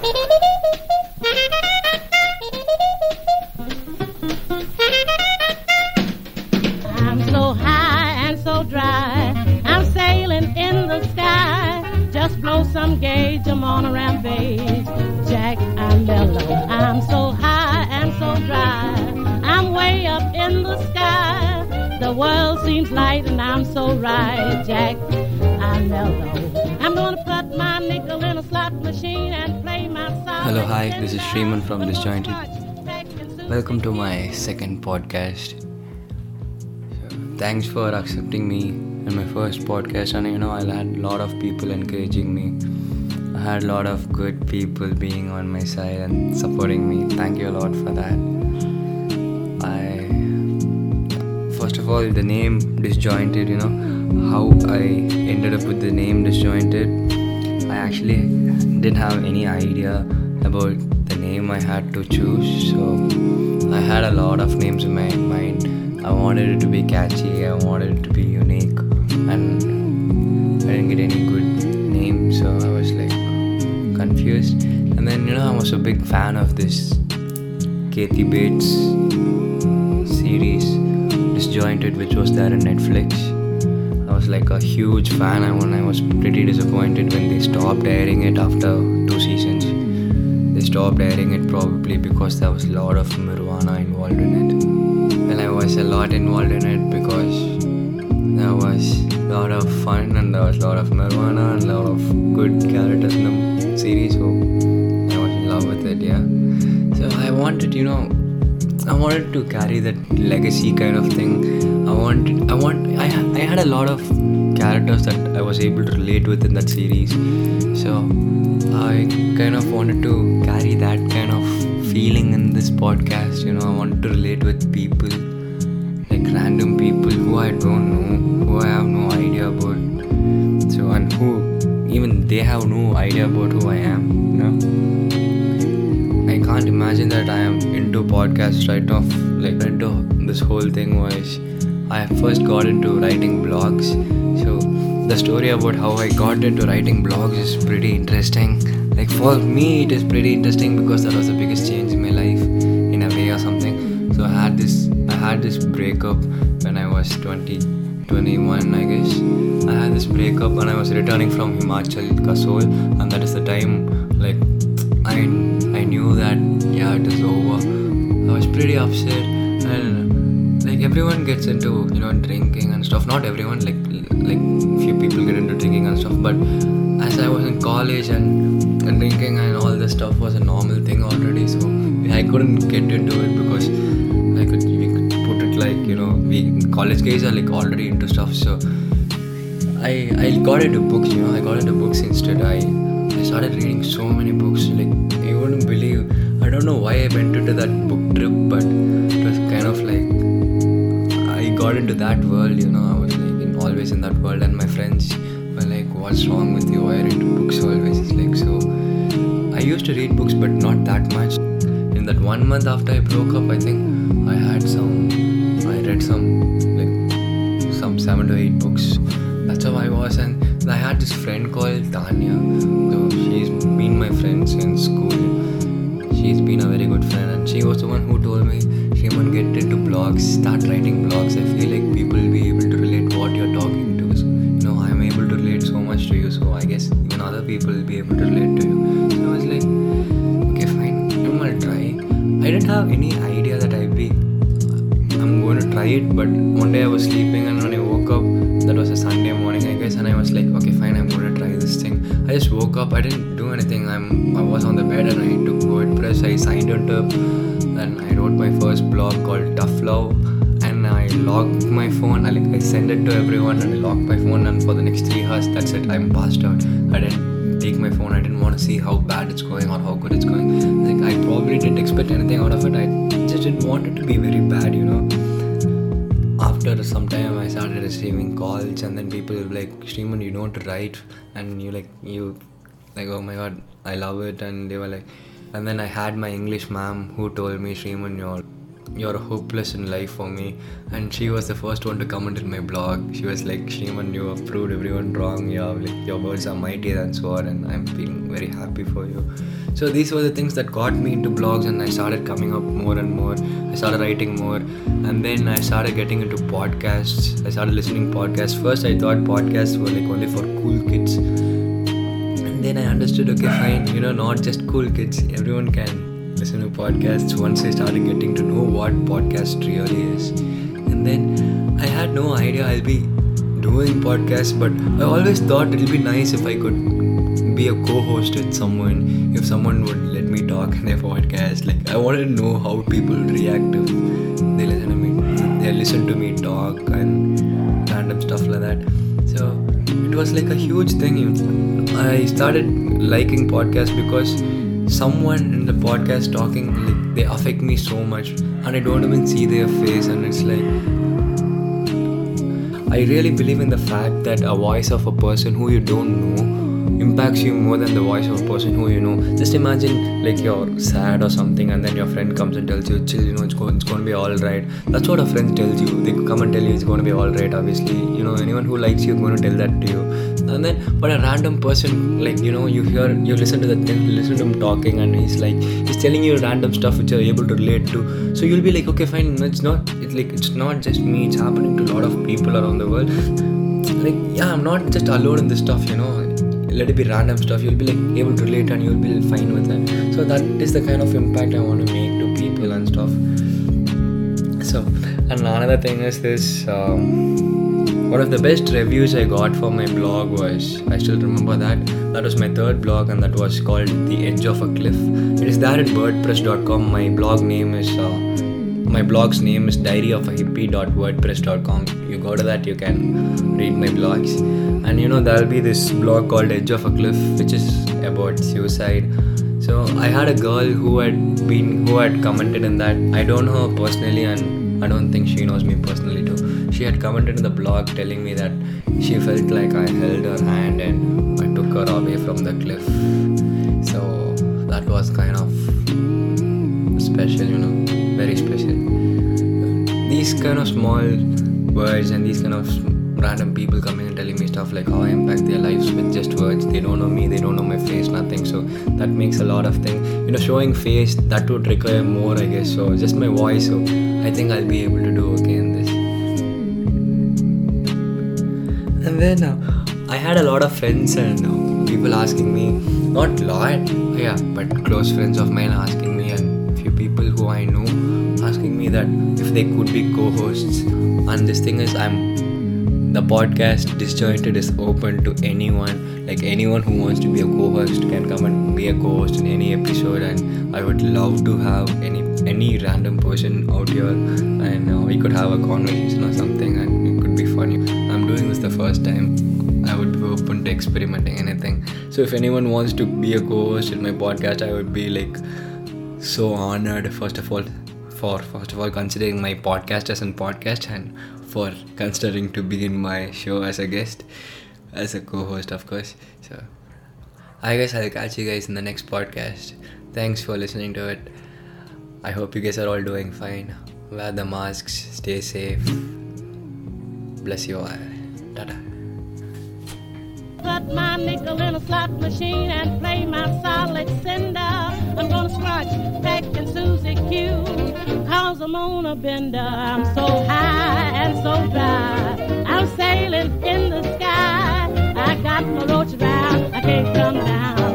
I'm so high and so dry. I'm sailing in the sky. Just blow some gauge, I'm on a rampage. Jack, I'm mellow. I'm so high and so dry. I'm way up in the sky. The world seems light and I'm so right. Jack, I'm mellow. I'm gonna put my nickel in a slot machine and play my song. Hello, hi, this is Shreeman from Disjointed. Welcome to my second podcast. So, thanks for accepting me in my first podcast, and you know, I had a lot of people encouraging me. I had a lot of good people being on my side and supporting me. Thank you a lot for that. I first of all, the name Disjointed, you know, how I ended up with the name Disjointed. I actually didn't have any idea about the name I had to choose, so I had a lot of names in my mind. I wanted it to be catchy, I wanted it to be unique, and I didn't get any good name, so I was like confused. And then, you know, I was a big fan of this Kathy Bates series, Disjointed, which was there on Netflix. Like a huge fan and I was pretty disappointed when they stopped airing it after two seasons. They stopped airing it probably because there was a lot of marijuana involved in it. And I was a lot involved in it because there was a lot of fun and there was a lot of marijuana and a lot of good characters in the series. So I was in love with it, yeah. So I wanted, you know, I wanted to carry that legacy kind of thing. I wanted, I want, I, I had a lot of characters that I was able to relate with in that series. So I kind of wanted to carry that kind of feeling in this podcast. You know, I wanted to relate with people, like random people who I don't know, who I have no idea about. So and who even they have no idea about who I am. You know. I can't imagine that I am into podcasts right off. Like into this whole thing was I first got into writing blogs. So the story about how I got into writing blogs is pretty interesting. Like for me, it is pretty interesting because that was the biggest change in my life, in a way or something. So I had this, I had this breakup when I was 20, 21, I guess. I had this breakup and I was returning from Himachal Kasol, and that is the time like I I knew that yeah it is over. I was pretty upset and like everyone gets into you know drinking and stuff. Not everyone like like few people get into drinking and stuff. But as I was in college and, and drinking and all this stuff was a normal thing already, so I couldn't get into it because I could we could put it like you know we college guys are like already into stuff. So I I got into books. You know I got into books instead. I I started reading so many books. Like you wouldn't believe. I don't know why I went into that book trip, but it was kind of like got into that world. You know, I was like in, always in that world, and my friends were like, "What's wrong with you? Why are you into books always?" It's like so. I used to read books, but not that much. In that one month after I broke up, I think I had some. I read some like some seven to eight books. That's how I was, and I had this friend called Tanya. So she's been my friend since school. She's been a very good friend, and she was the one who told me, Shreeman, get into blogs, start writing blogs. I feel like people will be able to relate what you're talking to. So, you know, I'm able to relate so much to you, so I guess even other people will be able to relate to you. So I was like, okay, fine, I'm gonna try. I didn't have any idea that I'd be. I'm going to try it, but one day I was sleeping, and when I woke up, that was a Sunday morning, I guess, and I was like, okay, fine, I'm going to try this thing. I just woke up, I didn't do anything. I'm I was on the bed and I took WordPress, I signed it up, wrote my first blog called Tough Love, and I locked my phone. I like I sent it to everyone, and I locked my phone, and for the next three hours, that's it. I'm passed out. I didn't take my phone. I didn't want to see how bad it's going or how good it's going. Like I probably didn't expect anything out of it. I just didn't want it to be very bad, you know after some time I started receiving calls and then people were like, Shreeman, you don't write and you like you like oh my god, I love it and they were like and then I had my English ma'am who told me, Shreeman, you're you're hopeless in life for me. And she was the first one to comment in my blog. She was like, Shreeman, you have proved everyone wrong. You have, like, your words are mightier than sword, and I'm feeling very happy for you. So these were the things that got me into blogs, and I started coming up more and more. I started writing more, and then I started getting into podcasts. I started listening podcasts. First, I thought podcasts were like only for cool kids. And then I understood, okay, fine, you know, not just cool kids, everyone can listen to podcasts once I started getting to know what podcast really is. And then I had no idea I'll be doing podcasts, but I always thought it'll be nice if I could be a co-host with someone, if someone would let me talk in their podcast. Like I wanted to know how people react if they listen to me, they listen to me talk and random stuff like that. So it was like a huge thing. I started liking podcasts because someone in the podcast talking like they affect me so much and i don't even see their face and it's like i really believe in the fact that a voice of a person who you don't know impacts you more than the voice of a person who you know. Just imagine like you're sad or something, and then your friend comes and tells you, "Chill, you know, it's going, it's going to be all right." That's what a friend tells you. They come and tell you it's going to be all right. Obviously, you know, anyone who likes you is going to tell that to you. And then, but a random person, like you know, you hear, you listen to the listen to him talking, and he's like, he's telling you random stuff which you're able to relate to. So you'll be like, okay, fine. It's not, it's like, it's not just me. It's happening to a lot of people around the world. Like, yeah, I'm not just alone in this stuff. You know let it be random stuff. You'll be like able to relate and you'll be fine with it so that is the kind of impact i want to make to people and stuff. So and another thing is this um, one of the best reviews i got for my blog was i still remember that. That was my third blog and that was called the edge of a cliff. It is there at wordpress.com my blog name is uh, my blog's name is diaryofahip.wordpress.com you go to that you can read my blogs. And you know there'll be this blog called edge of a cliff which is about suicide. So i had a girl who had been who had commented in that. I don't know her personally and i don't think she knows me personally too. She had commented in the blog telling me that she felt like i held her hand and i took her away from the cliff. So that was kind of special you know very special these kind of small words and these kind of random people coming and telling me stuff like how I impact their lives with just words. They don't know me, they don't know my face, nothing. So that makes a lot of things. You know, showing face that would require more, I guess. So just my voice. So I think I'll be able to do okay in this. And then uh, I had a lot of friends and uh, people asking me, not lot, yeah, but close friends of mine asking me and few people who I know that if they could be co-hosts. And this thing is, I'm the podcast disjointed is open to anyone. Like anyone who wants to be a co-host can come and be a co-host in any episode. And i would love to have any any random person out here. And uh, we could have a conversation or something and it could be funny. I'm doing this the first time. I would be open to experimenting anything. So if anyone wants to be a co-host in my podcast i would be like so honored first of all for first of all considering my podcast as a podcast and for considering to be in my show as a guest, as a co host, of course. So, I guess I'll catch you guys in the next podcast. Thanks for listening to it. I hope you guys are all doing fine. Wear the masks, stay safe. Bless you all. Ta Put my nickel in a slot machine and play my solid cinder. I'm gonna scratch Peck and Susie Q. I'm on a bender. I'm so high and so dry. I'm sailing in the sky. I got my roach around. I can't come down.